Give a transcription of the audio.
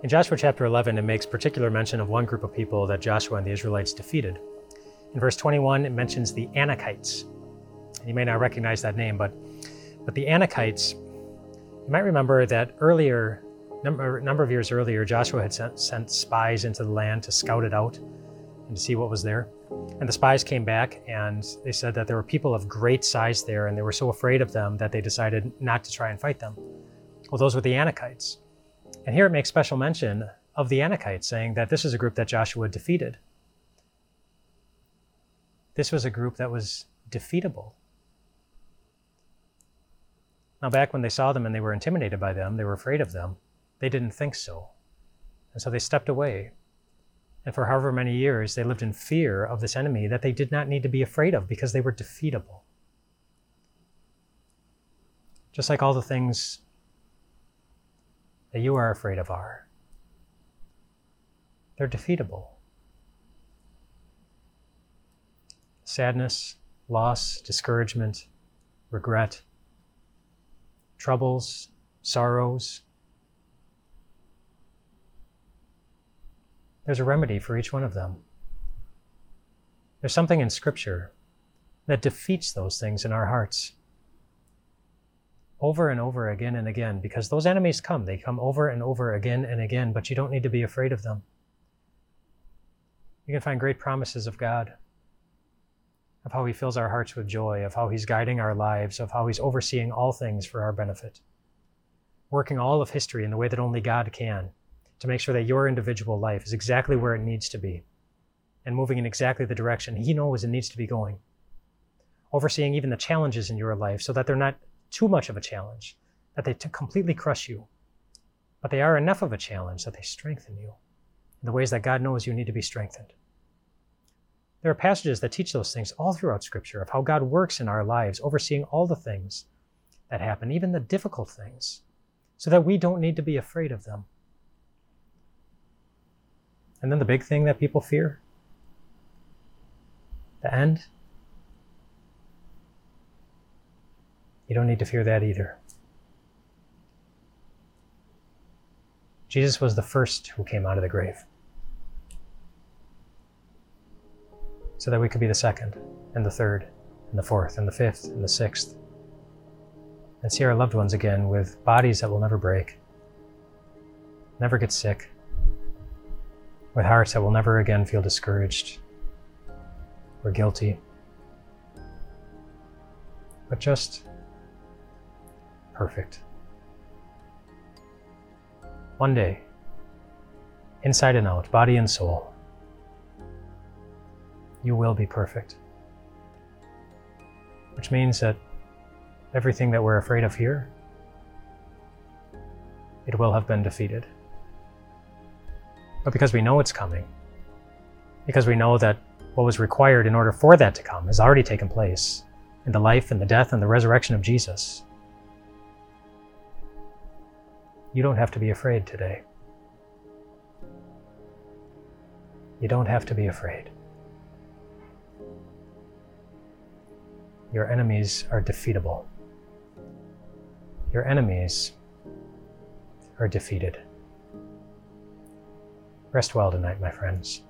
In Joshua chapter 11, it makes particular mention of one group of people that Joshua and the Israelites defeated. In verse 21, it mentions the Anakites. You may not recognize that name, but, but the Anakites, you might remember that earlier, number, number of years earlier, Joshua had sent, sent spies into the land to scout it out and to see what was there. And the spies came back and they said that there were people of great size there, and they were so afraid of them that they decided not to try and fight them. Well, those were the Anakites. And here it makes special mention of the Anakites, saying that this is a group that Joshua defeated. This was a group that was defeatable. Now, back when they saw them and they were intimidated by them, they were afraid of them, they didn't think so. And so they stepped away. And for however many years, they lived in fear of this enemy that they did not need to be afraid of because they were defeatable. Just like all the things that you are afraid of are. They're defeatable. Sadness, loss, discouragement, regret, troubles, sorrows. There's a remedy for each one of them. There's something in Scripture that defeats those things in our hearts over and over again and again because those enemies come. They come over and over again and again, but you don't need to be afraid of them. You can find great promises of God, of how He fills our hearts with joy, of how He's guiding our lives, of how He's overseeing all things for our benefit, working all of history in the way that only God can to make sure that your individual life is exactly where it needs to be and moving in exactly the direction He knows it needs to be going. Overseeing even the challenges in your life so that they're not too much of a challenge, that they t- completely crush you, but they are enough of a challenge that they strengthen you in the ways that God knows you need to be strengthened. There are passages that teach those things all throughout Scripture of how God works in our lives, overseeing all the things that happen, even the difficult things, so that we don't need to be afraid of them. And then the big thing that people fear the end. You don't need to fear that either. Jesus was the first who came out of the grave. So that we could be the second, and the third, and the fourth, and the fifth, and the sixth. And see our loved ones again with bodies that will never break, never get sick, with hearts that will never again feel discouraged or guilty, but just perfect. One day, inside and out, body and soul, you will be perfect. Which means that everything that we're afraid of here, it will have been defeated. But because we know it's coming, because we know that what was required in order for that to come has already taken place in the life and the death and the resurrection of Jesus, You don't have to be afraid today. You don't have to be afraid. Your enemies are defeatable. Your enemies are defeated. Rest well tonight, my friends.